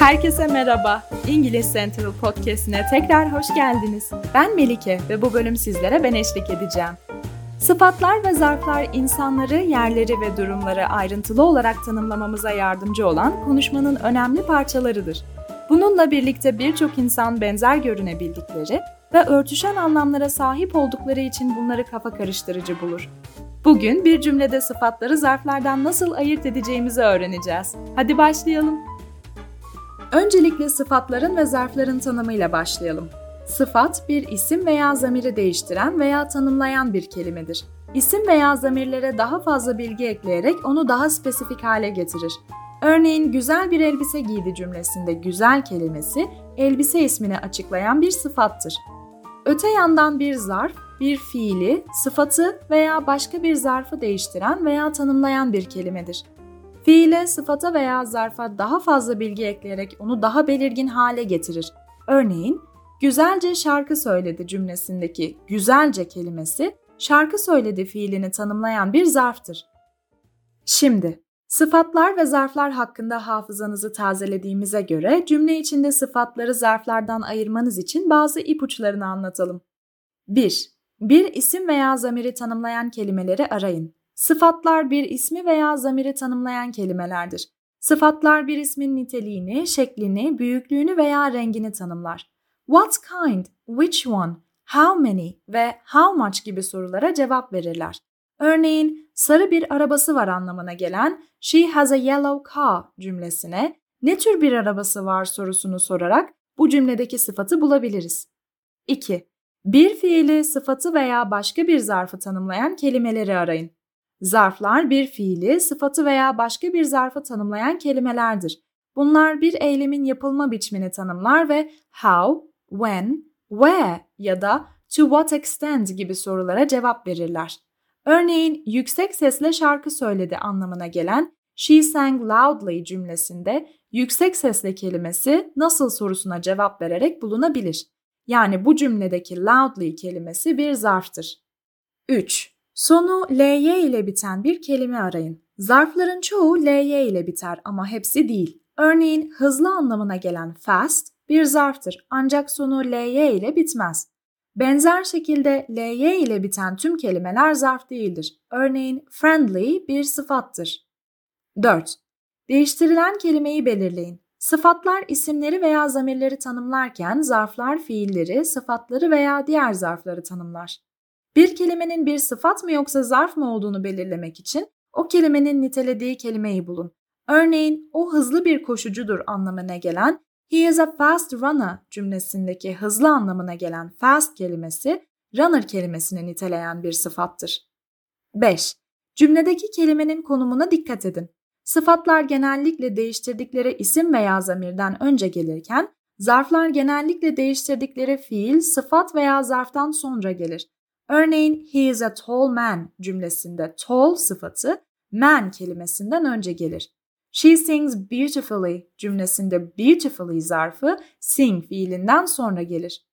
Herkese merhaba. İngiliz Central Podcast'ine tekrar hoş geldiniz. Ben Melike ve bu bölüm sizlere ben eşlik edeceğim. Sıfatlar ve zarflar insanları, yerleri ve durumları ayrıntılı olarak tanımlamamıza yardımcı olan konuşmanın önemli parçalarıdır. Bununla birlikte birçok insan benzer görünebildikleri ve örtüşen anlamlara sahip oldukları için bunları kafa karıştırıcı bulur. Bugün bir cümlede sıfatları zarflardan nasıl ayırt edeceğimizi öğreneceğiz. Hadi başlayalım. Öncelikle sıfatların ve zarfların tanımıyla başlayalım. Sıfat, bir isim veya zamiri değiştiren veya tanımlayan bir kelimedir. İsim veya zamirlere daha fazla bilgi ekleyerek onu daha spesifik hale getirir. Örneğin güzel bir elbise giydi cümlesinde güzel kelimesi elbise ismini açıklayan bir sıfattır. Öte yandan bir zarf, bir fiili, sıfatı veya başka bir zarfı değiştiren veya tanımlayan bir kelimedir. Fiile, sıfata veya zarfa daha fazla bilgi ekleyerek onu daha belirgin hale getirir. Örneğin, güzelce şarkı söyledi cümlesindeki güzelce kelimesi şarkı söyledi fiilini tanımlayan bir zarftır. Şimdi, sıfatlar ve zarflar hakkında hafızanızı tazelediğimize göre cümle içinde sıfatları zarflardan ayırmanız için bazı ipuçlarını anlatalım. 1. Bir isim veya zamiri tanımlayan kelimeleri arayın. Sıfatlar bir ismi veya zamiri tanımlayan kelimelerdir. Sıfatlar bir ismin niteliğini, şeklini, büyüklüğünü veya rengini tanımlar. What kind, which one, how many ve how much gibi sorulara cevap verirler. Örneğin sarı bir arabası var anlamına gelen she has a yellow car cümlesine ne tür bir arabası var sorusunu sorarak bu cümledeki sıfatı bulabiliriz. 2. Bir fiili, sıfatı veya başka bir zarfı tanımlayan kelimeleri arayın. Zarflar bir fiili, sıfatı veya başka bir zarfı tanımlayan kelimelerdir. Bunlar bir eylemin yapılma biçimini tanımlar ve how, when, where ya da to what extent gibi sorulara cevap verirler. Örneğin yüksek sesle şarkı söyledi anlamına gelen she sang loudly cümlesinde yüksek sesle kelimesi nasıl sorusuna cevap vererek bulunabilir. Yani bu cümledeki loudly kelimesi bir zarftır. 3. Sonu ly ile biten bir kelime arayın. Zarfların çoğu ly ile biter ama hepsi değil. Örneğin hızlı anlamına gelen fast bir zarftır ancak sonu ly ile bitmez. Benzer şekilde ly ile biten tüm kelimeler zarf değildir. Örneğin friendly bir sıfattır. 4. Değiştirilen kelimeyi belirleyin. Sıfatlar isimleri veya zamirleri tanımlarken zarflar fiilleri, sıfatları veya diğer zarfları tanımlar. Bir kelimenin bir sıfat mı yoksa zarf mı olduğunu belirlemek için o kelimenin nitelediği kelimeyi bulun. Örneğin o hızlı bir koşucudur anlamına gelen he is a fast runner cümlesindeki hızlı anlamına gelen fast kelimesi runner kelimesini niteleyen bir sıfattır. 5. Cümledeki kelimenin konumuna dikkat edin. Sıfatlar genellikle değiştirdikleri isim veya zamirden önce gelirken, zarflar genellikle değiştirdikleri fiil, sıfat veya zarftan sonra gelir. Örneğin he is a tall man cümlesinde tall sıfatı man kelimesinden önce gelir. She sings beautifully cümlesinde beautifully zarfı sing fiilinden sonra gelir.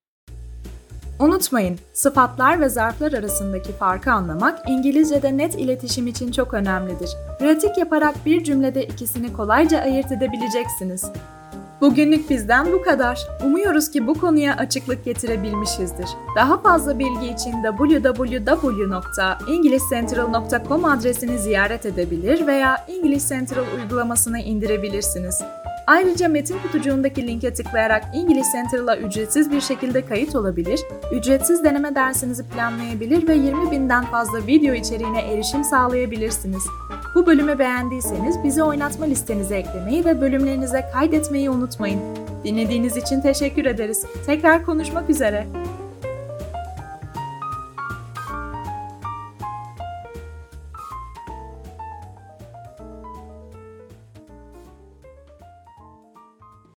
Unutmayın, sıfatlar ve zarflar arasındaki farkı anlamak İngilizce'de net iletişim için çok önemlidir. Pratik yaparak bir cümlede ikisini kolayca ayırt edebileceksiniz. Bugünlük bizden bu kadar. Umuyoruz ki bu konuya açıklık getirebilmişizdir. Daha fazla bilgi için www.englishcentral.com adresini ziyaret edebilir veya English Central uygulamasını indirebilirsiniz. Ayrıca metin kutucuğundaki linke tıklayarak English Central'a ücretsiz bir şekilde kayıt olabilir, ücretsiz deneme dersinizi planlayabilir ve 20 binden fazla video içeriğine erişim sağlayabilirsiniz. Bu bölümü beğendiyseniz bizi oynatma listenize eklemeyi ve bölümlerinize kaydetmeyi unutmayın. Dinlediğiniz için teşekkür ederiz. Tekrar konuşmak üzere.